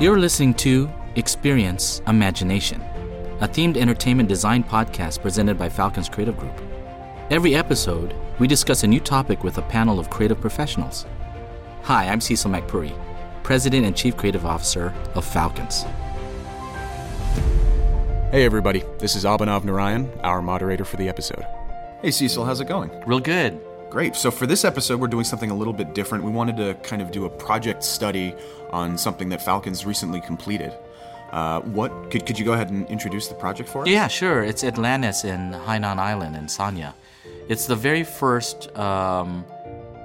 You're listening to Experience Imagination, a themed entertainment design podcast presented by Falcons Creative Group. Every episode, we discuss a new topic with a panel of creative professionals. Hi, I'm Cecil Magpuri, President and Chief Creative Officer of Falcons. Hey everybody, this is Abhinav Narayan, our moderator for the episode. Hey Cecil, how's it going? Real good. Great. So for this episode, we're doing something a little bit different. We wanted to kind of do a project study on something that Falcons recently completed. Uh, what could, could you go ahead and introduce the project for us? Yeah, sure. It's Atlantis in Hainan Island in Sanya. It's the very first um,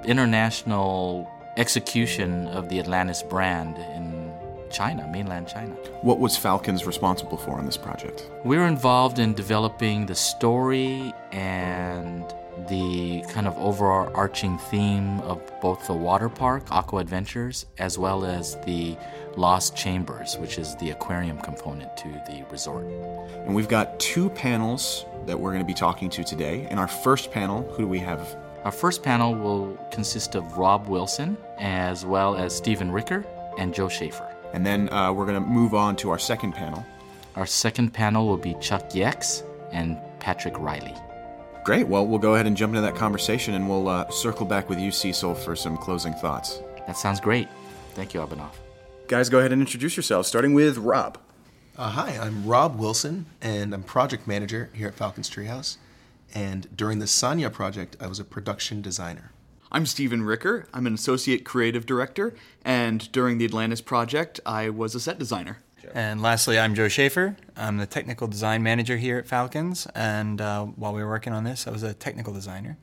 international execution of the Atlantis brand in China, mainland China. What was Falcons responsible for on this project? We were involved in developing the story and the kind of overarching theme of both the water park, Aquaventures, as well as the Lost Chambers, which is the aquarium component to the resort. And we've got two panels that we're going to be talking to today. In our first panel, who do we have? Our first panel will consist of Rob Wilson, as well as Stephen Ricker and Joe Schaefer. And then uh, we're going to move on to our second panel. Our second panel will be Chuck Yex and Patrick Riley. Great. Well, we'll go ahead and jump into that conversation and we'll uh, circle back with you, Cecil, for some closing thoughts. That sounds great. Thank you, Abhinav. Guys, go ahead and introduce yourselves, starting with Rob. Uh, hi, I'm Rob Wilson, and I'm project manager here at Falcons Treehouse. And during the Sanya project, I was a production designer. I'm Stephen Ricker. I'm an associate creative director, and during the Atlantis project, I was a set designer. And lastly, I'm Joe Schaefer. I'm the technical design manager here at Falcons, and uh, while we were working on this, I was a technical designer.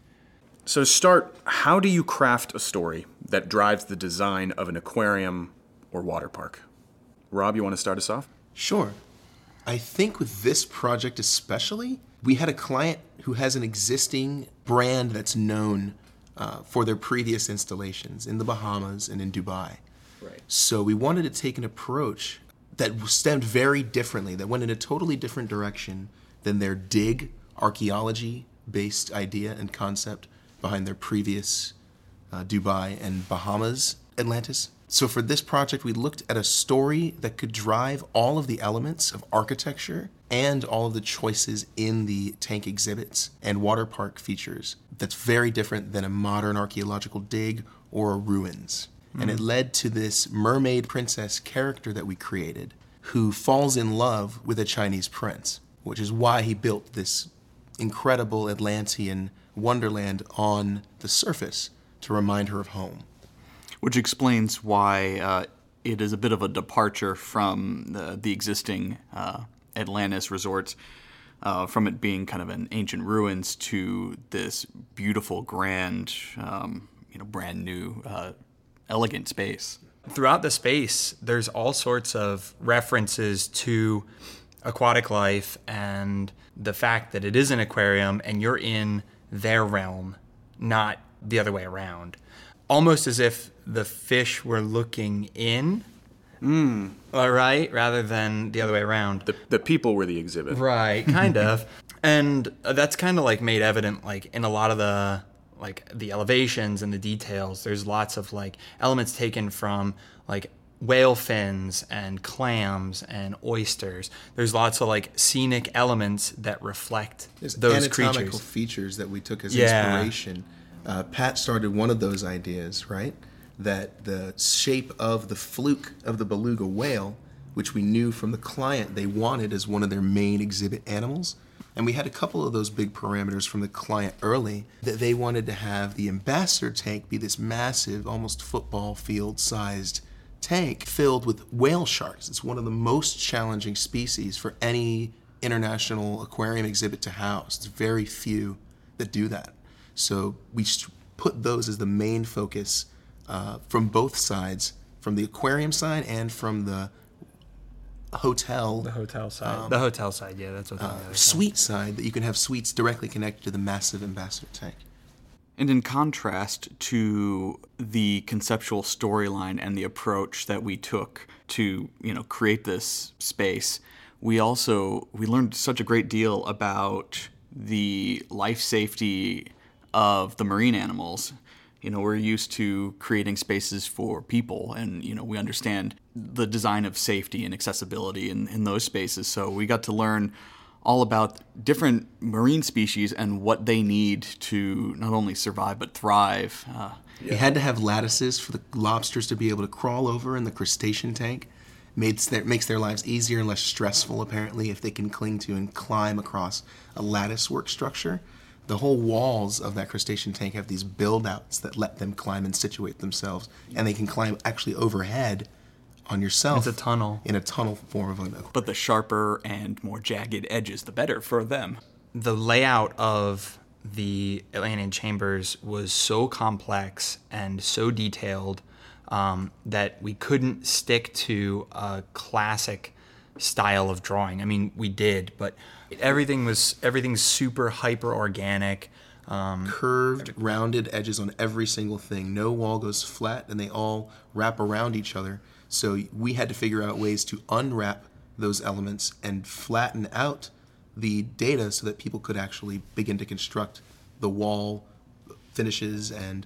So, to start, how do you craft a story that drives the design of an aquarium or water park? Rob, you want to start us off? Sure. I think with this project especially, we had a client who has an existing brand that's known uh, for their previous installations in the Bahamas and in Dubai. Right. So we wanted to take an approach that stemmed very differently, that went in a totally different direction than their dig archaeology based idea and concept behind their previous uh, Dubai and Bahamas Atlantis. So for this project, we looked at a story that could drive all of the elements of architecture and all of the choices in the tank exhibits and water park features that's very different than a modern archaeological dig or a ruins. And it led to this mermaid princess character that we created who falls in love with a Chinese prince, which is why he built this incredible Atlantean wonderland on the surface to remind her of home. Which explains why uh, it is a bit of a departure from the, the existing uh, Atlantis resorts, uh, from it being kind of an ancient ruins to this beautiful, grand, um, you know, brand new, uh, elegant space. Throughout the space, there's all sorts of references to aquatic life and the fact that it is an aquarium and you're in their realm, not the other way around. Almost as if the fish were looking in. Mm. All right, rather than the other way around. The, the people were the exhibit. Right, kind of. And uh, that's kind of like made evident like in a lot of the like the elevations and the details. There's lots of like elements taken from like whale fins and clams and oysters. There's lots of like scenic elements that reflect There's those anatomical creatures. features that we took as Yeah. inspiration. Uh, Pat started one of those ideas, right? That the shape of the fluke of the beluga whale, which we knew from the client they wanted as one of their main exhibit animals. And we had a couple of those big parameters from the client early that they wanted to have the ambassador tank be this massive, almost football field sized tank filled with whale sharks. It's one of the most challenging species for any international aquarium exhibit to house. There's very few that do that. So we put those as the main focus uh, from both sides, from the aquarium side and from the hotel the hotel side. Um, the hotel side, yeah, that's what the other side. suite side that you can have suites directly connected to the massive ambassador tank. And in contrast to the conceptual storyline and the approach that we took to, you know, create this space, we also we learned such a great deal about the life safety of the marine animals. You know, we're used to creating spaces for people, and you know, we understand the design of safety and accessibility in, in those spaces. So we got to learn all about different marine species and what they need to not only survive but thrive. Uh, You had to have lattices for the lobsters to be able to crawl over in the crustacean tank. Makes their, makes their lives easier and less stressful, apparently, if they can cling to and climb across a lattice work structure. The whole walls of that crustacean tank have these build outs that let them climb and situate themselves. And they can climb actually overhead on yourself. It's a tunnel. In a tunnel form of an but the sharper and more jagged edges, the better for them. the layout of the Atlantean chambers was so complex and so detailed um, that we couldn't stick to a classic style of drawing. I mean, we did, but everything was everything's super hyper organic. Um, curved, rounded edges on every single thing. No wall goes flat, and they all wrap around each other. So we had to figure out ways to unwrap those elements and flatten out the data so that people could actually begin to construct the wall finishes and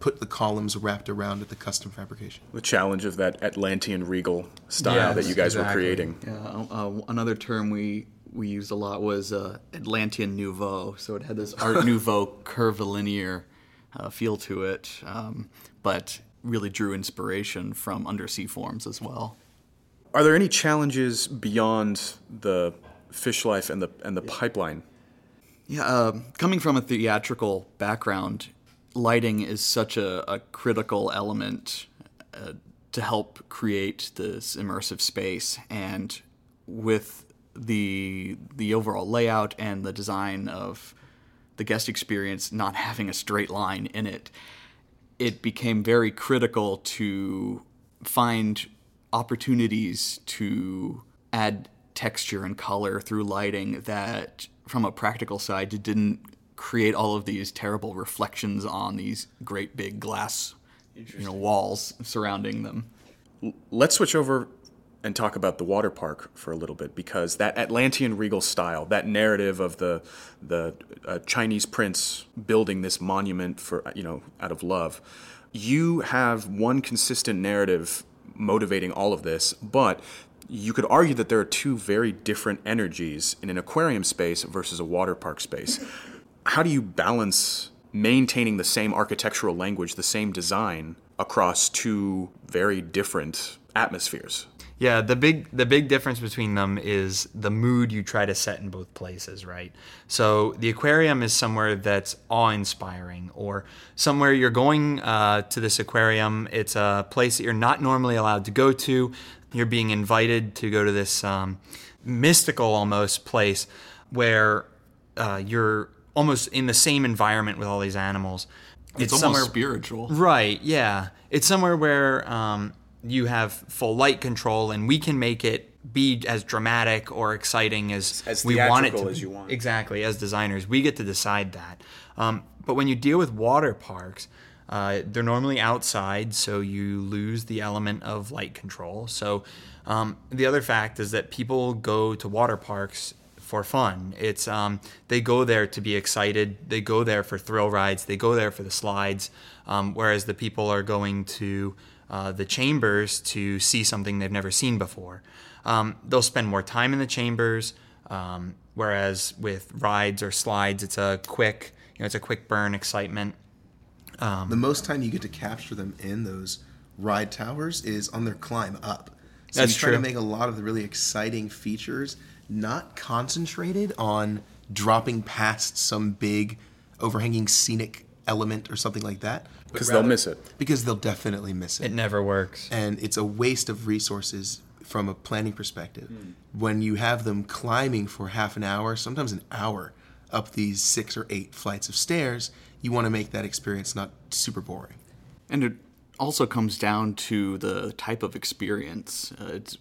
put the columns wrapped around at the custom fabrication. The challenge of that Atlantean regal style Yes, that you guys were creating. Yeah, uh, another term we we used a lot was uh, Atlantean Nouveau. So it had this Art Nouveau curvilinear uh, feel to it, um, but really drew inspiration from undersea forms as well. Are there any challenges beyond the fish life and the and the pipeline? Yeah, uh, coming from a theatrical background, lighting is such a, a critical element uh, to help create this immersive space. And with the the overall layout and the design of the guest experience not having a straight line in it, it became very critical to find opportunities to add texture and color through lighting that from a practical side didn't create all of these terrible reflections on these great big glass you know walls surrounding them. Let's switch over and talk about the water park for a little bit because that Atlantean regal style, that narrative of the the uh, Chinese prince building this monument for you know out of love, you have one consistent narrative motivating all of this, but you could argue that there are two very different energies in an aquarium space versus a water park space. How do you balance maintaining the same architectural language, the same design across two very different atmospheres? Yeah, the big the big difference between them is the mood you try to set in both places, right? So the aquarium is somewhere that's awe-inspiring, or somewhere you're going uh, to this aquarium. It's a place that you're not normally allowed to go to. You're being invited to go to this um, mystical almost place where uh, you're almost in the same environment with all these animals. it's, almost spiritual Right, yeah. It's somewhere where um, you have full light control, and we can make it be as dramatic or exciting as, As we want it to. as be. you want. Exactly, as designers, we get to decide that. Um, but when you deal with water parks, uh, they're normally outside, so you lose the element of light control. So um, the other fact is that people go to water parks for fun. It's um, they go there to be excited. They go there for thrill rides. They go there for the slides. Um, whereas the people are going to uh, the chambers to see something they've never seen before. Um, they'll spend more time in the chambers. Um, whereas with rides or slides, it's a quick, you know, it's a quick burn excitement. the most time you get to capture them in those ride towers is on their climb up. So That's you try to make a lot of the really exciting features not concentrated on dropping past some big overhanging scenic element or something like that. Because they'll miss it. Because they'll definitely miss It It never works. and it's a waste of resources from a planning perspective. When you have them climbing for half an hour, sometimes an hour, up these six or eight flights of stairs, you want to make that experience not super boring. And it also comes down to the type of experience. Uh, it's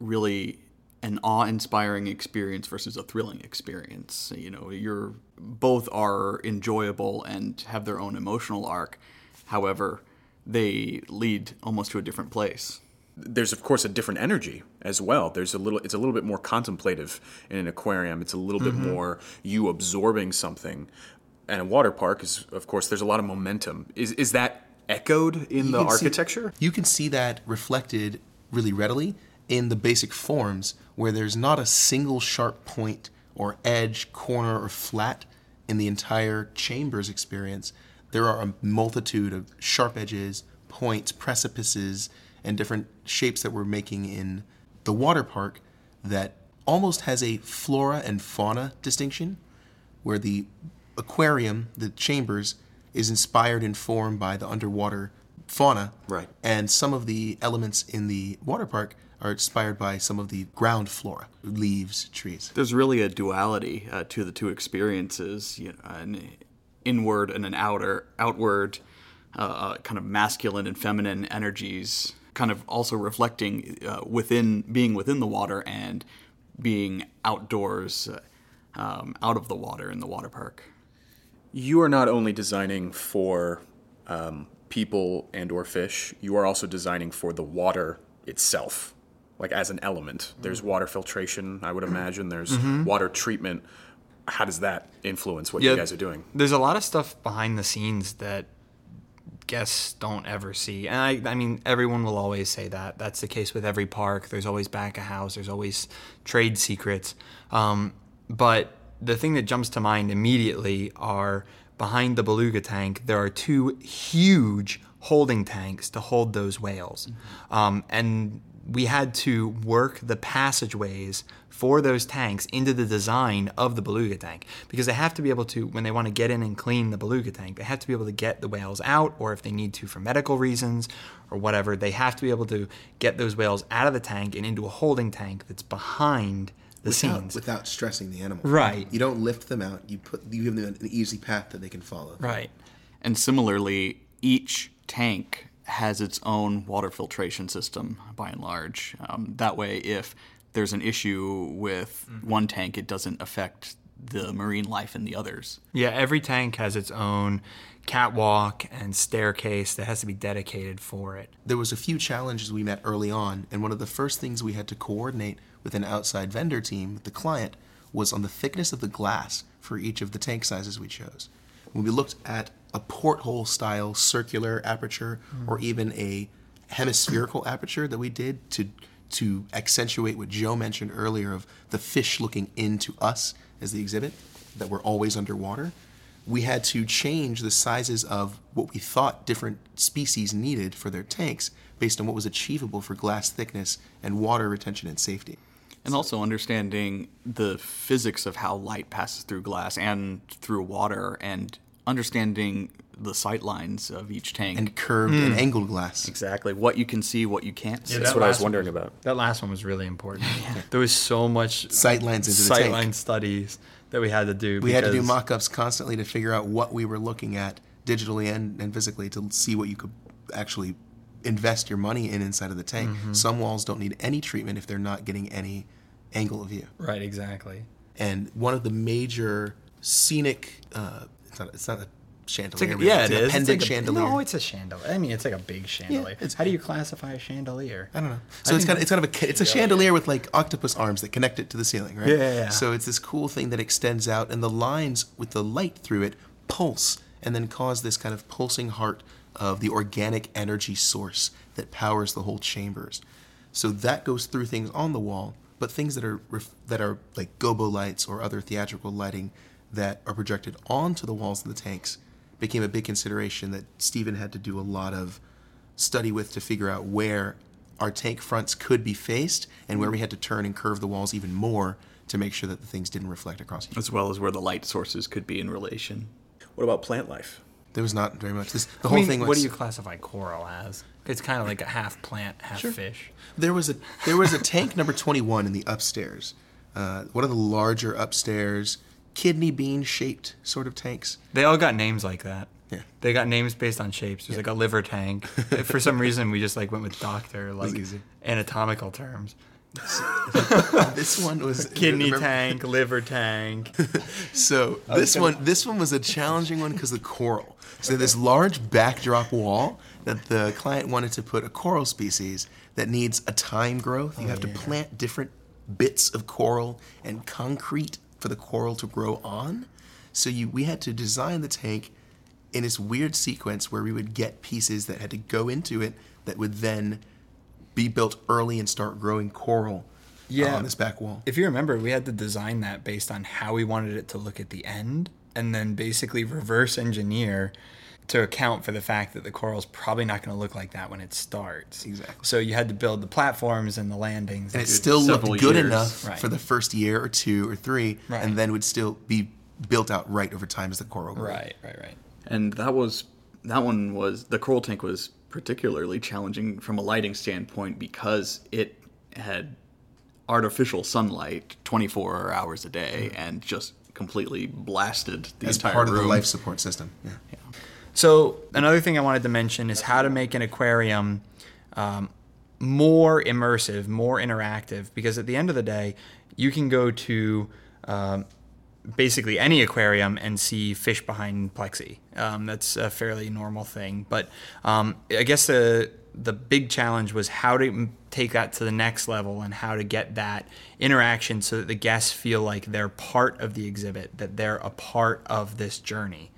really an awe-inspiring experience versus a thrilling experience. You know, you're both are enjoyable and have their own emotional arc. However, they lead almost to a different place. there's of course a different energy as well. There's a little it's a little bit more contemplative in an aquarium. It's a little bit mm-hmm. more you absorbing something. and a water park is, of course, there's a lot of momentum. Is is that echoed in You the can see- architecture? you can see that reflected really readily in the basic forms where there's not a single sharp point or edge, corner, or flat in the entire chamber's experience. There are a multitude of sharp edges, points, precipices, and different shapes that we're making in the water park that almost has a flora and fauna distinction where the aquarium, the chambers, is inspired and formed by the underwater fauna. Right. And some of the elements in the water park are inspired by some of the ground flora, leaves, trees. There's really a duality uh, to the two experiences, you know, an inward and an outer, outward, uh, uh, kind of masculine and feminine energies, kind of also reflecting uh, within being within the water and being outdoors, uh, um, out of the water in the water park. You are not only designing for um, people and or fish. You are also designing for the water itself, like as an element. There's water filtration. I would imagine. There's water treatment. How does that influence what you guys are doing? There's a lot of stuff behind the scenes that guests don't ever see. And I, I mean, everyone will always say that. That's the case with every park. There's always back of house. There's always trade secrets. Um, but the thing that jumps to mind immediately are behind the beluga tank. There are two huge holding tanks to hold those whales, um, and we had to work the passageways for those tanks into the design of the beluga tank because they have to be able to when they want to get in and clean the beluga tank they have to be able to get the whales out or if they need to for medical reasons or whatever they have to be able to get those whales out of the tank and into a holding tank that's behind the Without, scenes without stressing the animal. Right. You don't lift them out. You put you give them an easy path that they can follow. right And similarly, each tank has its own water filtration system by and large. Um, that way, if there's an issue with one tank, it doesn't affect the marine life in the others. Yeah, every tank has its own catwalk and staircase that has to be dedicated for it. there was a few challenges we met early on, and one of the first things we had to coordinate with an outside vendor team, with the client, was on the thickness of the glass for each of the tank sizes we chose. When we looked at a porthole style circular aperture mm. or even a hemispherical aperture that we did to to accentuate what Joe mentioned earlier of the fish looking into us as the exhibit, that we're always underwater, we had to change the sizes of what we thought different species needed for their tanks based on what was achievable for glass thickness and water retention and safety. And also understanding the physics of how light passes through glass and through water, and understanding the sight lines of each tank. And curved and angled glass. exactly what you can see, what you can't see. That's that what I was last one wondering about. That last one was really important. There was so much Sight lines into the tank. sightline studies that we had to do. We had to do because- mock ups constantly to figure out what we were looking at digitally and, and physically to see what you could actually invest your money in inside of the tank. Some walls don't need any treatment if they're not getting any angle of view. Right, exactly. And one of the major scenic, uh, it's, not, it's not a chandelier. It's like, yeah, it's it is. It's like a- chandelier. No, it's a chandelier. I mean, it's like a big chandelier. it's- How do you classify a chandelier? I don't know. So it's kind of it's kind of a it's a chandelier with like octopus arms that connect it to the ceiling, right? Yeah, yeah, yeah. So it's this cool thing that extends out, and the lines with the light through it pulse, and then cause this kind of pulsing heart of the organic energy source that powers the whole chambers. So that goes through things on the wall, but things that are ref- that are like gobo lights or other theatrical lighting that are projected onto the walls of the tanks became a big consideration that Stephen had to do a lot of study with to figure out where our tank fronts could be faced and where we had to turn and curve the walls even more to make sure that the things didn't reflect across each other. as well as where the light sources could be in relation. What about plant life? There was not very much. This, the I whole mean, thing was what do you classify coral as? It's kind of like a half plant, half fish. there was a there was a tank number 21 in the upstairs. Uh, one of the larger upstairs kidney bean shaped sort of tanks. They all got names like that. Yeah. They got names based on shapes. There's like a liver tank. For some reason, we just like went with doctor, like easy. anatomical terms. This one was Kidney remember- tank, liver tank. So this one, this one was a challenging one because the coral. So this large backdrop wall that the client wanted to put a coral species that needs a time growth. You oh, have to plant different bits of coral and concrete for the coral to grow on. So you we had to design the tank in this weird sequence where we would get pieces that had to go into it that would then be built early and start growing coral uh, Yeah. on this back wall. If you remember, we had to design that based on how we wanted it to look at the end, and then basically reverse engineer to account for the fact that the coral's probably not going to look like that when it starts. Exactly. So you had to build the platforms and the landings. and it still looked good years. enough Right. for the first year or two or three, Right. and then would still be built out right over time as the coral grew. right, right, right. And that was that one was the coral tank was particularly challenging from a lighting standpoint because it had artificial sunlight 24 hours a day hmm. and just completely blasted the As entire part of room. the life support system. Yeah. So another thing I wanted to mention is how to make an aquarium um, more immersive, more interactive. Because at the end of the day, you can go to um, basically any aquarium and see fish behind plexi. Um, that's a fairly normal thing. But um, I guess the the big challenge was how to take that to the next level and how to get that interaction so that the guests feel like they're part of the exhibit, that they're a part of this journey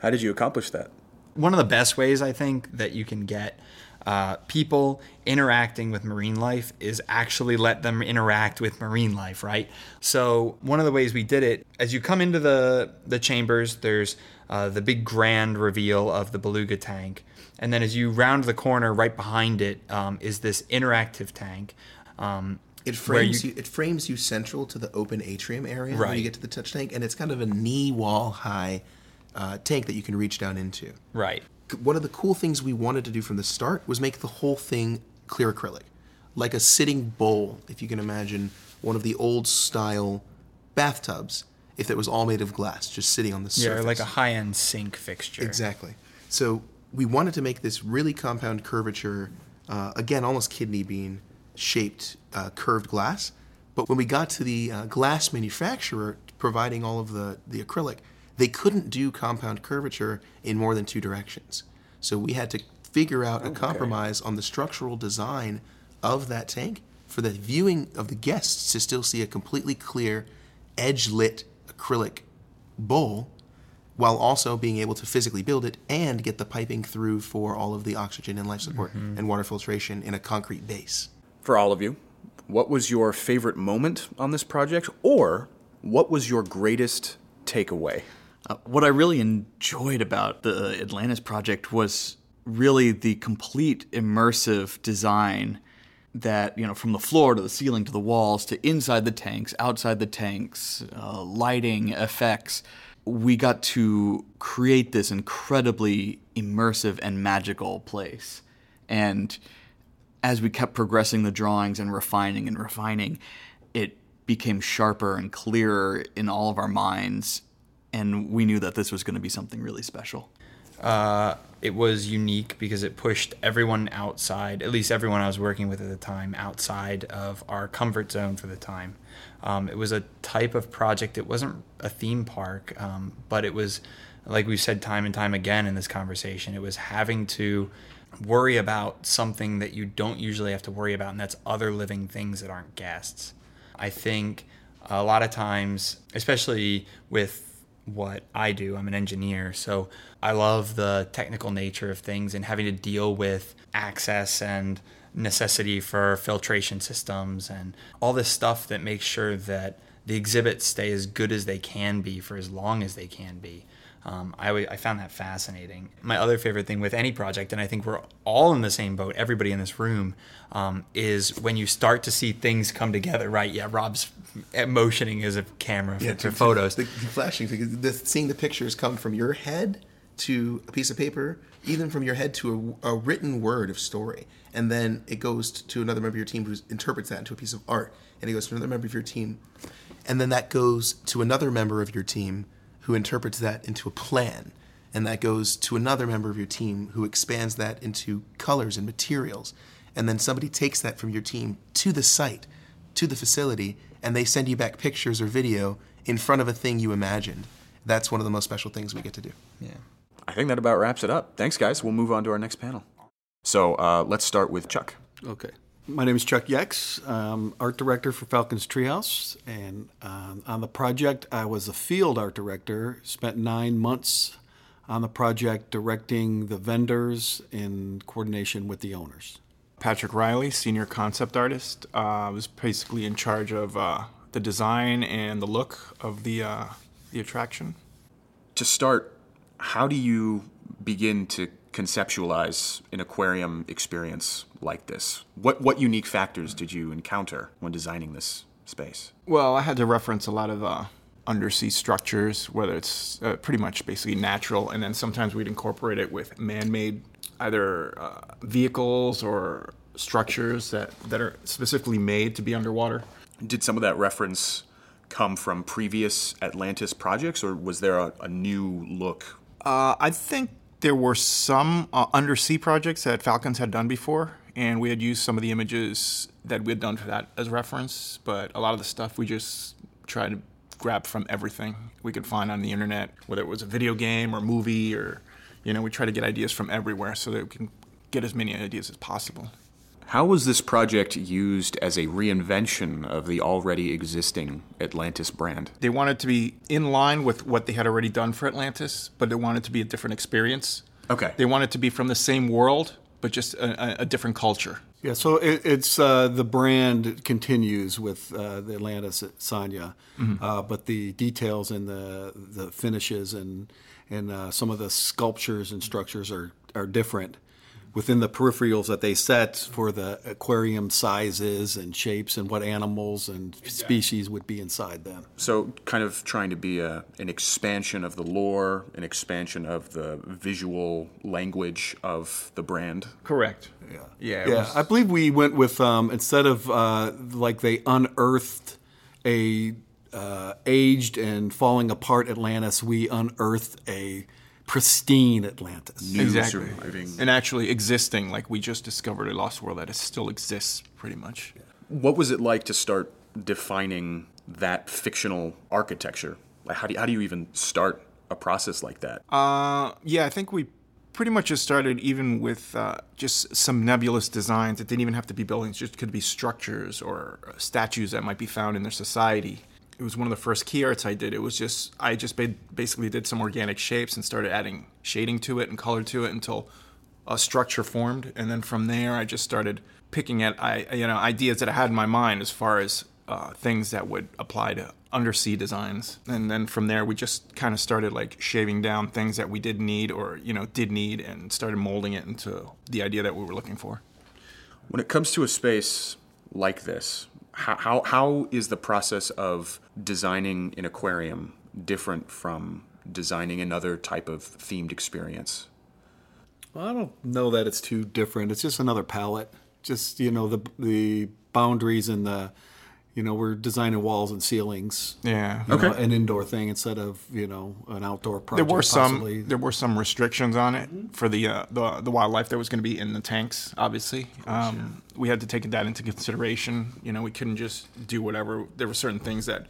How did you accomplish that? One of the best ways I think that you can get uh, people interacting with marine life is actually let them interact with marine life, right? So one of the ways we did it, as you come into the the chambers, there's uh, the big grand reveal of the beluga tank, and then as you round the corner, right behind it um, is this interactive tank. Um, It frames you, it frames you central to the open atrium area when you get to the touch tank, and it's kind of a knee wall high uh, tank that you can reach down into. right. One of the cool things we wanted to do from the start was make the whole thing clear acrylic, like a sitting bowl. If you can imagine one of the old style bathtubs, if it was all made of glass, just sitting on the Yeah, surface. or like a high-end sink fixture. Exactly. So we wanted to make this really compound curvature, uh, again, almost kidney bean shaped uh, curved glass. But when we got to the uh, glass manufacturer providing all of the, the acrylic, they couldn't do compound curvature in more than two directions. So we had to figure out a compromise on the structural design of that tank for the viewing of the guests to still see a completely clear, edge lit acrylic bowl while also being able to physically build it and get the piping through for all of the oxygen and life support mm-hmm. and water filtration in a concrete base. For all of you, what was your favorite moment on this project, or what was your greatest takeaway? Uh, what I really enjoyed about the Atlantis project was really the complete immersive design that, you know, from the floor to the ceiling to the walls to inside the tanks, outside the tanks, uh, lighting, effects. We got to create this incredibly immersive and magical place. And as we kept progressing the drawings and refining and refining, it became sharper and clearer in all of our minds. And we knew that this was going to be something really special. Uh, it was unique because it pushed everyone outside, at least everyone I was working with at the time, outside of our comfort zone for the time. Um, it was a type of project, it wasn't a theme park, um, but it was, like we've said time and time again in this conversation, it was having to worry about something that you don't usually have to worry about, and that's other living things that aren't guests. I think a lot of times, especially with what I do. I'm an engineer, so I love the technical nature of things and having to deal with access and necessity for filtration systems and all this stuff that makes sure that the exhibits stay as good as they can be for as long as they can be. Um, I, I found that fascinating. My other favorite thing with any project, and I think we're all in the same boat, everybody in this room, um, is when you start to see things come together, right? Yeah, Rob's motioning as a camera for, for photos. The, the flashing, because the, seeing the pictures come from your head to a piece of paper, even from your head to a, a written word of story, and then it goes to another member of your team who interprets that into a piece of art, and it goes to another member of your team, and then that goes to another member of your team who interprets that into a plan, and that goes to another member of your team who expands that into colors and materials, and then somebody takes that from your team to the site, to the facility, and they send you back pictures or video in front of a thing you imagined. That's one of the most special things we get to do. Yeah. I think that about wraps it up. Thanks, guys. We'll move on to our next panel. So uh, let's start with Chuck. Okay. My name is Chuck Yex. I'm art director for Falcon's Treehouse. And um, on the project, I was a field art director, spent nine months on the project directing the vendors in coordination with the owners. Patrick Riley, senior concept artist, uh, was basically in charge of uh, the design and the look of the uh, the attraction. To start, how do you begin to conceptualize an aquarium experience like this? What what unique factors did you encounter when designing this space? Well, I had to reference a lot of uh, undersea structures, whether it's uh, pretty much basically natural, and then sometimes we'd incorporate it with man-made either uh, vehicles or structures that, that are specifically made to be underwater. Did some of that reference come from previous Atlantis projects, or was there a, a new look? Uh, I think there were some uh, undersea projects that Falcons had done before, and we had used some of the images that we had done for that as reference. But a lot of the stuff we just tried to grab from everything we could find on the internet, whether it was a video game or movie or, you know, we try to get ideas from everywhere so that we can get as many ideas as possible. How was this project used as a reinvention of the already existing Atlantis brand? They wanted to be in line with what they had already done for Atlantis, but they wanted to be a different experience. Okay. They wanted to be from the same world, but just a, a different culture. Yeah, so it, it's uh, the brand continues with uh, the Atlantis at Sanya, uh, but the details and the the finishes and and uh, some of the sculptures and structures are are different within the peripherals that they set for the aquarium sizes and shapes and what animals and species would be inside them. So, kind of trying to be a, an expansion of the lore, an expansion of the visual language of the brand. Correct. Yeah. Yeah. Yeah, was- I believe we went with um, instead of uh, like they unearthed a uh, aged and falling apart Atlantis, we unearthed a pristine Atlantis. New exactly. surviving. And actually existing, like we just discovered a lost world that still exists, pretty much. What was it like to start defining that fictional architecture? Like, how do you, how do you even start a process like that? Uh, yeah, I think we pretty much just started even with uh, just some nebulous designs. It didn't even have to be buildings; just could be structures or uh, statues that might be found in their society. It was one of the first key arts I did. It was just I just basically did some organic shapes and started adding shading to it and color to it until a structure formed, and then from there I just started picking at I you know ideas that I had in my mind as far as uh, things that would apply to undersea designs, and then from there we just kind of started like shaving down things that we did need or you know did need, and started molding it into the idea that we were looking for. When it comes to a space like this, how, how, how is the process of designing an aquarium different from designing another type of themed experience? Well, I don't know that it's too different. It's just another palette. Just you know the the boundaries and the you know we're designing walls and ceilings. Yeah. you know, an indoor thing instead of you know an outdoor There project. were some possibly. there were some restrictions on it for the uh, the the wildlife that was going to be in the tanks. Obviously, um, we had to take that into consideration. You know, we couldn't just do whatever. There were certain things that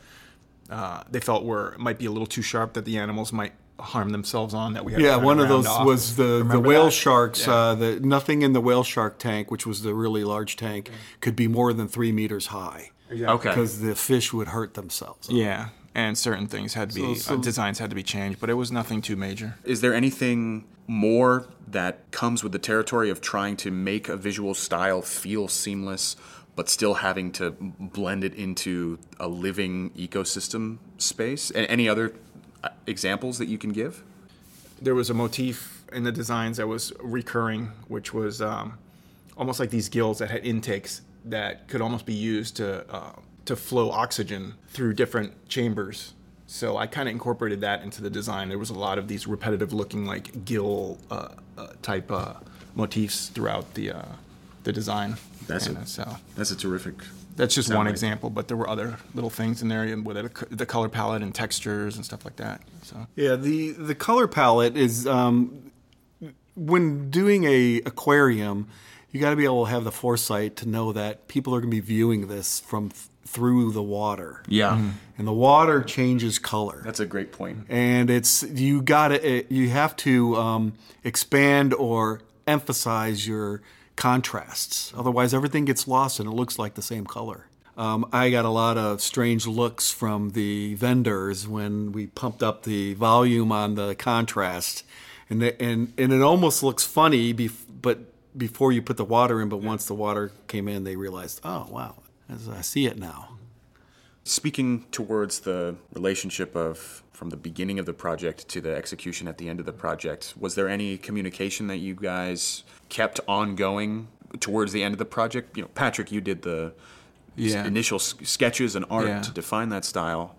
uh, they felt were might be a little too sharp that the animals might harm themselves on. That we had Yeah, kinda one of those off. was the, the whale that? sharks. Yeah. Uh, the nothing in the whale shark tank, which was the really large tank, could be more than three meters high Okay. because the fish would hurt themselves. Yeah, and certain things had to be So- so- uh, designs had to be changed, but it was nothing too major. Is there anything more that comes with the territory of trying to make a visual style feel seamless, but still having to blend it into a living ecosystem space? A- Any other uh, examples that you can give? there was a motif in the designs that was recurring, which was um, almost like these gills that had intakes that could almost be used to uh, to flow oxygen through different chambers. So I kind of incorporated that into the design. There was a lot of these repetitive looking like gill uh, uh, type uh, motifs throughout the uh, the design. That's And, it. uh, so That's a terrific. that's just one like- example, but there were other little things in there with it, the color palette and textures and stuff like that. So Yeah, the the color palette is um, when doing a aquarium, you got to be able to have the foresight to know that people are going to be viewing this from th- through the water. Yeah, and the water changes color. that's a great point. and it's you got to you have to um, expand or emphasize your contrasts. Otherwise, everything gets lost and it looks like the same color. Um, I got a lot of strange looks from the vendors when we pumped up the volume on the contrast, and the, and and it almost looks funny, bef- but before you put the water in, but once the water came in, they realized, oh wow, as I see it now. Speaking towards the relationship of from the beginning of the project to the execution at the end of the project, was there any communication that you guys kept ongoing towards the end of the project? You know, Patrick, you did the s- Yeah. initial s- sketches and art Yeah. to define that style.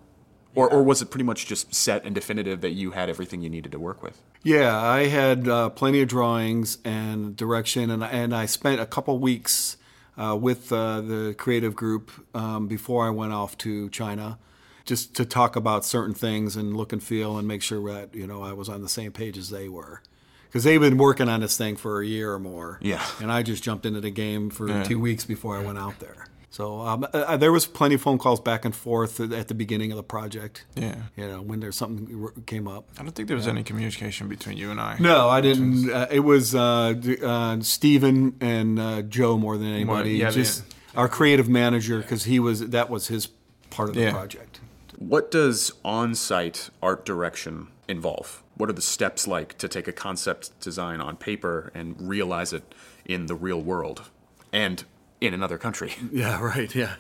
Or, or was it pretty much just set and definitive that you had everything you needed to work with? Yeah, I had uh, plenty of drawings and direction, and and I spent a couple weeks uh, with uh, the creative group um, before I went off to China, just to talk about certain things and look and feel and make sure that you know I was on the same page as they were, because they've been working on this thing for a year or more. Yeah. and I just jumped into the game for two weeks before I went out there. So um, uh, there was plenty of phone calls back and forth at the beginning of the project. Yeah. you know when there's something came up. I don't think there was any communication between you and I. No, I didn't. Uh, it was uh, uh, Stephen and uh, Joe more than anybody. yeah, just our creative manager because he was that was his part of the Yeah. project. What does on site art direction involve? What are the steps like to take a concept design on paper and realize it in the real world and in another country? Yeah, right. Yeah,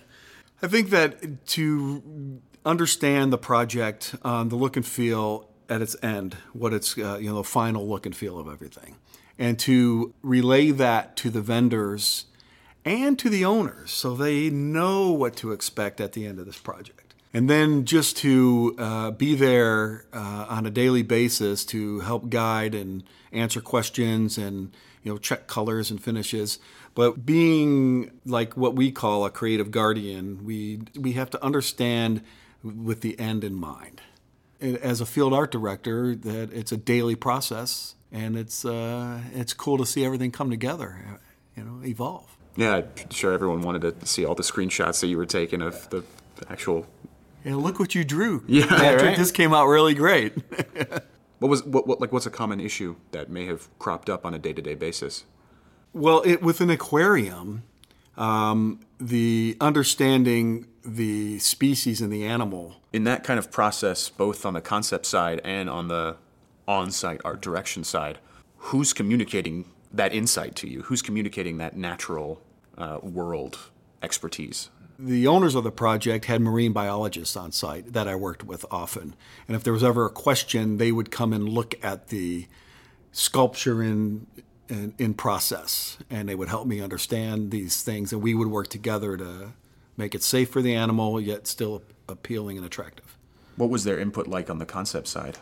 I think that to understand the project, um, the look and feel at its end, what its uh, you know the final look and feel of everything, and to relay that to the vendors and to the owners so they know what to expect at the end of this project. And then just to uh, be there uh, on a daily basis to help guide and answer questions and you know check colors and finishes. But being like what we call a creative guardian, we we have to understand with the end in mind. And As a field art director, that it's a daily process, and it's uh, it's cool to see everything come together, you know, evolve. Yeah, I'm sure everyone wanted to see all the screenshots that you were taking of the actual. And look what you drew. Yeah, Patrick, right? this came out really great. What was what, what like what's a common issue that may have cropped up on a day to day basis? Well, it, with an aquarium, um, the understanding the species and the animal. In that kind of process, both on the concept side and on the on site art direction side, who's communicating that insight to you? Who's communicating that natural uh, world expertise? The owners of the project had marine biologists on site that I worked with often. And if there was ever a question, they would come and look at the sculpture in, in, in process and they would help me understand these things. And we would work together to make it safe for the animal, yet still appealing and attractive. What was their input like on the concept side?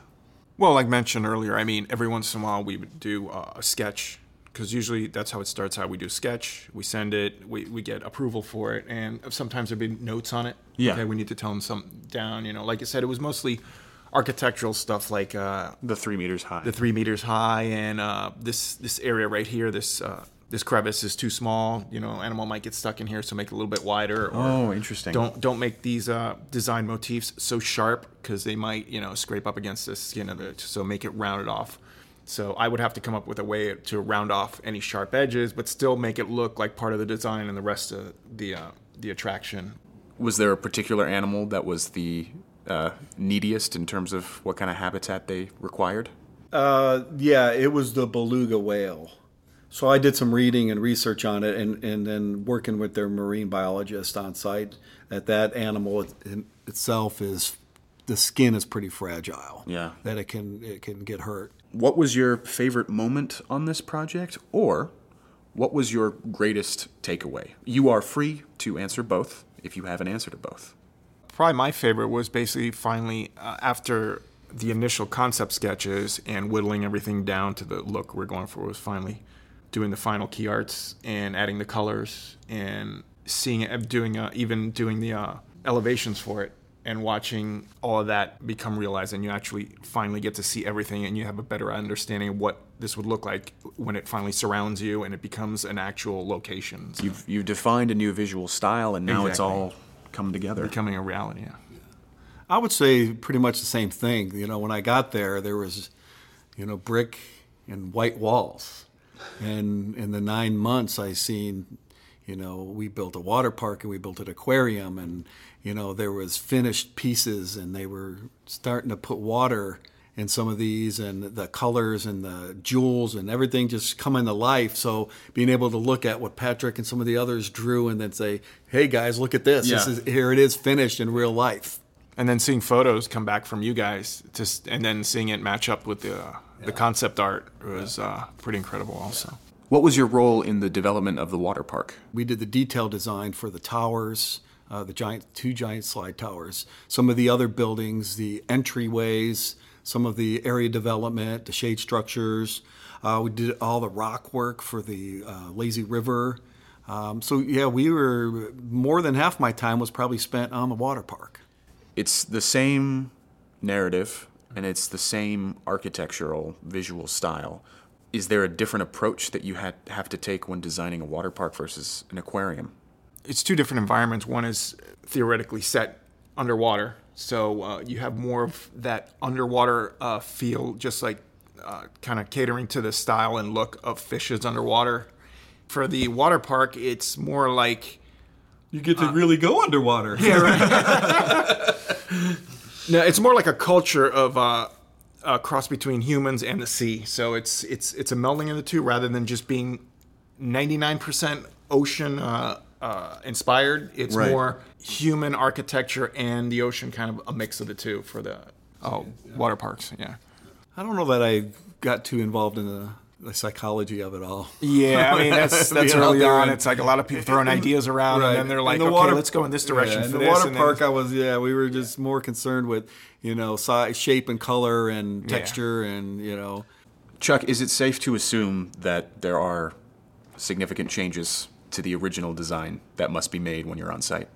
Well, like mentioned earlier, I mean, every once in a while we would do uh, a sketch because usually that's how it starts out. We do a sketch, we send it, we, we get approval for it, and sometimes there'd be notes on it. Yeah. Okay, we need to tell them something down. You know, like I said, it was mostly architectural stuff like uh, The three meters high. the three meters high and uh, this this area right here, this uh, this crevice is too small. You know, animal might get stuck in here, so make it a little bit wider. Or Oh, interesting. Don't don't make these uh, design motifs so sharp because they might you know scrape up against the skin of it. So make it rounded off. So I would have to come up with a way to round off any sharp edges, but still make it look like part of the design and the rest of the uh, the attraction. was there a particular animal that was the uh, neediest in terms of what kind of habitat they required? Uh, yeah, it was the beluga whale. So I did some reading and research on it, and, and then working with their marine biologist on site. That that animal it, in itself is the skin is pretty fragile. Yeah. that it can it can get hurt. What was your favorite moment on this project, or what was your greatest takeaway? You are free to answer both if you have an answer to both. Probably my favorite was basically finally uh, after the initial concept sketches and whittling everything down to the look we're going for was finally doing the final key arts and adding the colors and seeing it doing uh, even doing the uh, elevations for it and watching all of that become realized and you actually finally get to see everything and you have a better understanding of what this would look like when it finally surrounds you and it becomes an actual location. So You've you've defined a new visual style, and now it's all come together. becoming a reality yeah I would say pretty much the same thing. You know, when I got there, there was, you know, brick and white walls. And in the nine months, I seen, you know, we built a water park and we built an aquarium, and you know there was finished pieces, and they were starting to put water in some of these, and the colors and the jewels and everything just coming to life. So being able to look at what Patrick and some of the others drew, and then say, "Hey guys, look at this! This is here it is finished in real life." and then seeing photos come back from you guys, just and then seeing it match up with the uh, the concept art was uh, pretty incredible. Also, What was your role in the development of the water park? We did the detail design for the towers, uh, the giant two giant slide towers, some of the other buildings, the entryways, some of the area development, the shade structures. Uh, we did all the rock work for the uh, lazy river. Um, so yeah, we were more than half my time was probably spent on the water park. It's the same narrative and it's the same architectural visual style. Is there a different approach that you had have to take when designing a water park versus an aquarium? it's two different environments. One is theoretically set underwater, so uh, you have more of that underwater uh, feel, just like uh, kind of catering to the style and look of fishes underwater. For the water park, it's more like You get to really go underwater. Yeah, no, it's more like a culture of uh, a cross between humans and the sea. So it's it's it's a melding of the two rather than just being 99% ocean uh, uh, inspired. It's Right. more human architecture and the ocean, kind of a mix of the two for the oh, water parks. Yeah. I don't know that I got too involved in the, the psychology of it all. Yeah, I mean that's that's early on. and- It's like a lot of people throwing ideas around, and then they're like, the "Okay, water- let's go in this direction Yeah, and for the water park, I was yeah, we were just more concerned with you know size, shape, and color, and texture, and you know. Chuck, is it safe to assume that there are significant changes to the original design that must be made when you're on site?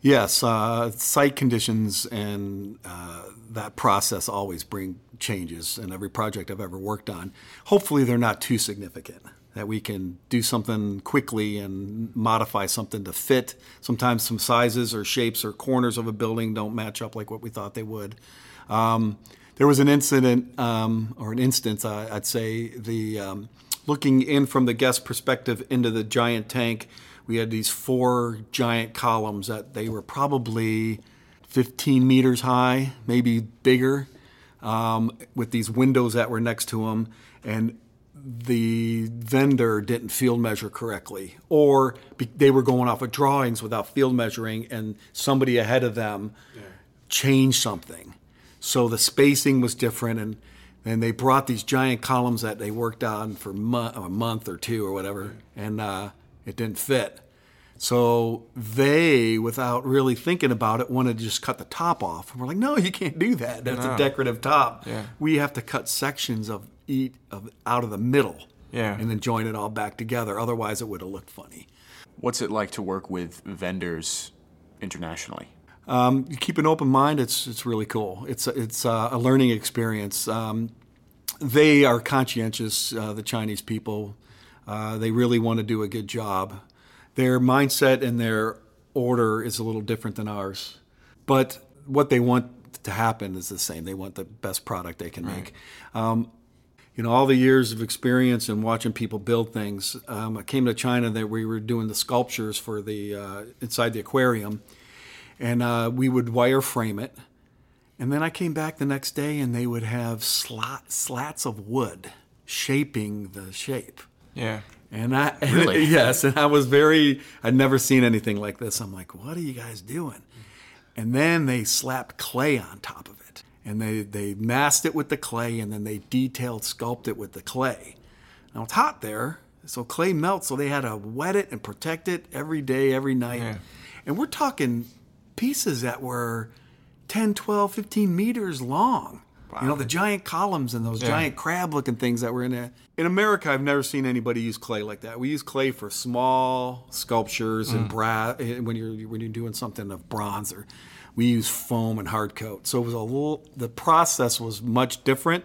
Yes, uh, site conditions and uh, that process always bring changes in every project I've ever worked on. Hopefully, they're not too significant. That we can do something quickly and modify something to fit. Sometimes some sizes or shapes or corners of a building don't match up like what we thought they would. Um, there was an incident um, or an instance, I I'd say, the um, looking in from the guest perspective into the giant tank. We had these four giant columns that they were probably 15 meters high, maybe bigger, um, with these windows that were next to them, and the vendor didn't field measure correctly, or be- they were going off of drawings without field measuring, and somebody ahead of them changed something. So the spacing was different, and and they brought these giant columns that they worked on for mo- a month or two or whatever, and uh, it didn't fit. So they, without really thinking about it, wanted to just cut the top off. And we're like, no, you can't do that. That's a decorative top. Yeah. We have to cut sections of eat of out of the middle. Yeah. And then join it all back together. Otherwise, it would have looked funny. What's it like to work with vendors internationally? Um, you keep an open mind. It's it's really cool. It's it's uh, a learning experience. Um, they are conscientious. Uh, the Chinese people, uh, they really want to do a good job. Their mindset and their order is a little different than ours, but what they want to happen is the same. They want the best product they can make. Um, you know, all the years of experience and watching people build things. Um, I came to China that we were doing the sculptures for the uh, inside the aquarium, and uh, we would wireframe it. And then I came back the next day, and they would have slot, slats of wood shaping the shape. yeah. And I Really? yes, and I was very I'd never seen anything like this. I'm like, what are you guys doing? And then they slapped clay on top of it. And they, they masked it with the clay and then they detailed sculpted it with the clay. Now it's hot there, so clay melts, so they had to wet it and protect it every day, every night. And we're talking pieces that were 10, 12, 15 meters long. Wow. You know, the giant columns and those giant crab looking things that were in there. In America, I've never seen anybody use clay like that. We use clay for small sculptures and mm. brass eh, when you're when you're doing something of bronze or we use foam and hard coat. So it was a little the process was much different.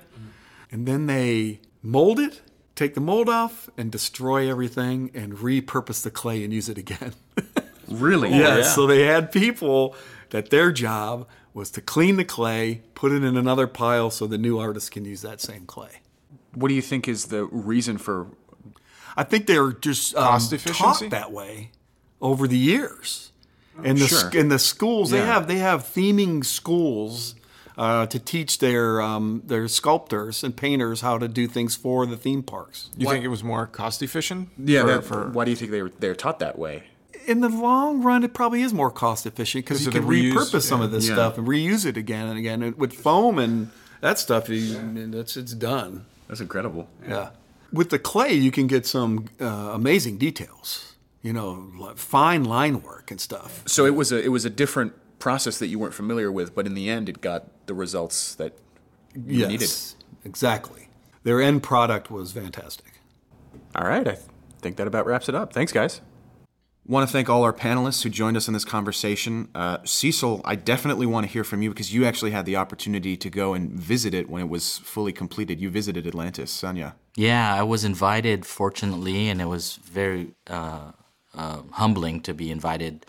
And then they mold it, take the mold off, and destroy everything and repurpose the clay and use it again. Really? Oh, yeah, so they had people that their job was to clean the clay, put it in another pile so the new artist can use that same clay. What do you think is the reason for I think they're just um, Cost taught that way over the years. In the Sure. in the schools, they Yeah. have they have theming schools uh, to teach their um, their sculptors and painters how to do things for the theme parks. You think it was more cost efficient? Yeah. For- for- why do you think they were they're taught that way? In the long run, it probably is more cost efficient because you can reuse, repurpose some of this yeah. stuff and reuse it again and again. And with foam and that stuff, you, it's it's done. That's incredible. Yeah. With the clay, you can get some uh, amazing details. You know, fine line work and stuff. So it was a it was a different process that you weren't familiar with, but in the end, it got the results that you Yes, needed. exactly. Their end product was fantastic. All right, I th- think that about wraps it up. Thanks, guys. Want to thank all our panelists who joined us in this conversation. Uh, Cecil, I definitely want to hear from you because you actually had the opportunity to go and visit it when it was fully completed. You visited Atlantis, Sanya. Yeah, I was invited, fortunately, and it was very uh, uh, humbling to be invited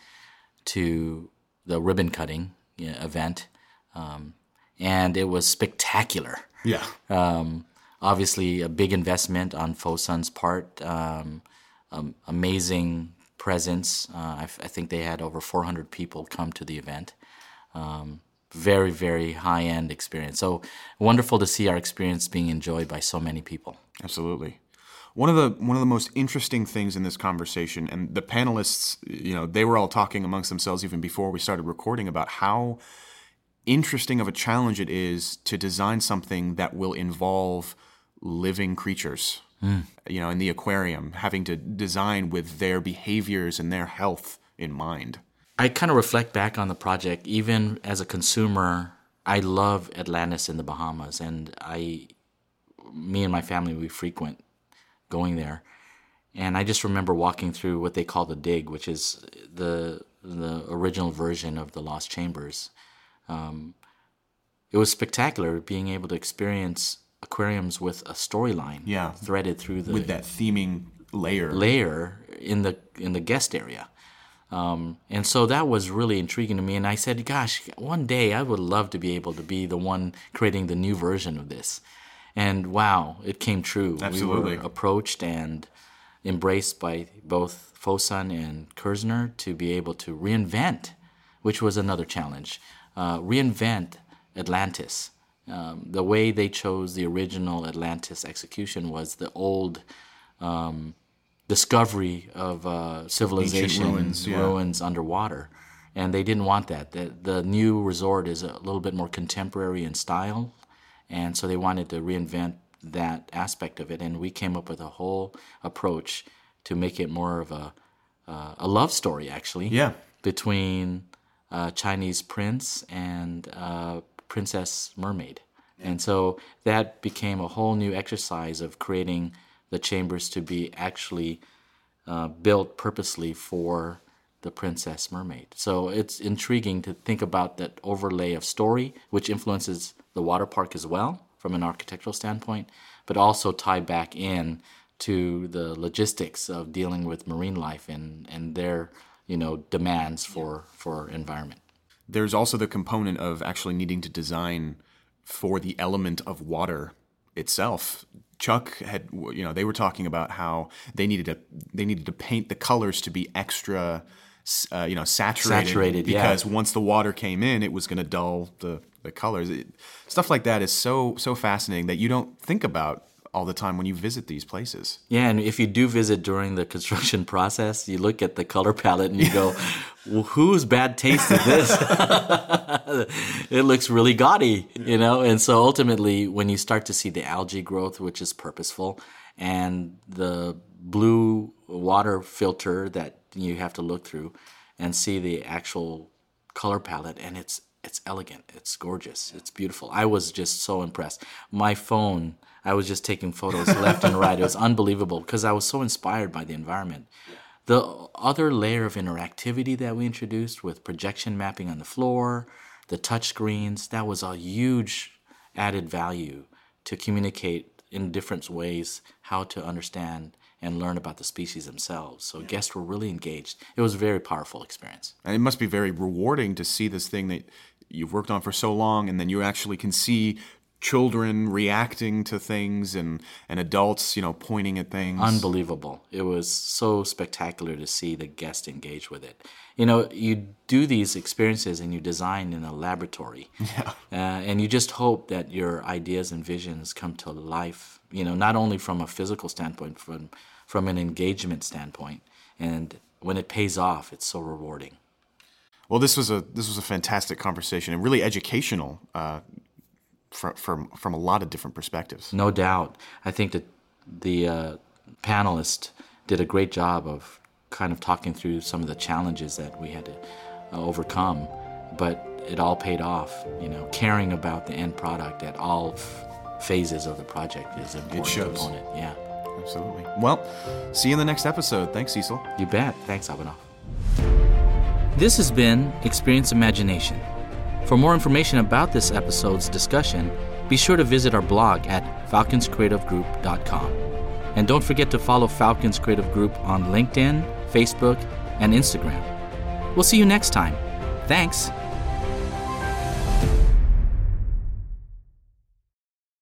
to the ribbon cutting event. Um, and it was spectacular. Yeah. Um, obviously, a big investment on Fosun's part. Um, um, amazing presence. Uh, I, think they had over 400 people come to the event. Um, very, very high end experience. So wonderful to see our experience being enjoyed by so many people. Absolutely. One of the one of the most interesting things in this conversation, and the panelists, you know, they were all talking amongst themselves even before we started recording about how interesting of a challenge it is to design something that will involve living creatures. You know, in the aquarium, having to design with their behaviors and their health in mind. I kind of reflect back on the project. Even as a consumer, I love Atlantis in the Bahamas, and I, me and my family, we frequent going there. And I just remember walking through what they call the dig, which is the the original version of the Lost Chambers. Um, it was spectacular being able to experience aquariums with a storyline Yeah. threaded through the With that theming layer. layer in the in the guest area. Um, and so that was really intriguing to me. And I said, gosh, one day I would love to be able to be the one creating the new version of this. And wow, it came true. Absolutely. We were approached and embraced by both Fosun and Kerzner to be able to reinvent, which was another challenge, uh, reinvent Atlantis. Um, the way they chose the original Atlantis execution was the old um, discovery of uh, civilization ruins, yeah. ruins underwater. And they didn't want that. The, the new resort is a little bit more contemporary in style. And so they wanted to reinvent that aspect of it. And we came up with a whole approach to make it more of a, uh, a love story, actually. Yeah. Between a Chinese prince and uh, Princess Mermaid. And so that became a whole new exercise of creating the chambers to be actually uh, built purposely for the Princess Mermaid. So it's intriguing to think about that overlay of story, which influences the water park as well from an architectural standpoint, but also tie back in to the logistics of dealing with marine life and, and their you know demands for, for environment. There's also the component of actually needing to design for the element of water itself. Chuck had, you know, they were talking about how they needed to they needed to paint the colors to be extra, uh, you know, saturated, Saturated, yeah. because once the water came in, it was going to dull the the colors. It, stuff like that is so so fascinating that you don't think about all the time when you visit these places. Yeah, and if you do visit during the construction process, you look at the color palette and you go, well, "Whose bad taste is this?" it looks really gaudy, you know. And so ultimately, when you start to see the algae growth, which is purposeful, and the blue water filter that you have to look through, and see the actual color palette, and it's it's elegant, it's gorgeous, it's beautiful. I was just so impressed. My phone, I was just taking photos left and right. It was unbelievable because I was so inspired by the environment. The other layer of interactivity that we introduced with projection mapping on the floor, the touch screens, that was a huge added value to communicate in different ways how to understand and learn about the species themselves. So guests were really engaged. It was a very powerful experience. And it must be very rewarding to see this thing that you've worked on for so long, and then you actually can see children reacting to things and, and adults, you know, pointing at things. Unbelievable. It was so spectacular to see the guest engage with it. You know, you do these experiences and you design in a laboratory. Yeah. Uh, and you just hope that your ideas and visions come to life, you know, not only from a physical standpoint, from, from an engagement standpoint. And when it pays off, it's so rewarding. Well, this was a this was a fantastic conversation and really educational uh, from from from a lot of different perspectives. No doubt. I think that the uh, panelists did a great job of kind of talking through some of the challenges that we had to uh, overcome, but it all paid off. You know, caring about the end product at all f- phases of the project is an important shows. component. Yeah, Absolutely. Well, see you in the next episode. Thanks, Cecil. you bet. Thanks, Abhinav. This has been Experience Imagination. For more information about this episode's discussion, be sure to visit our blog at falconscreativegroup.com. And don't forget to follow Falcons Creative Group on LinkedIn, Facebook, and Instagram. We'll see you next time. Thanks.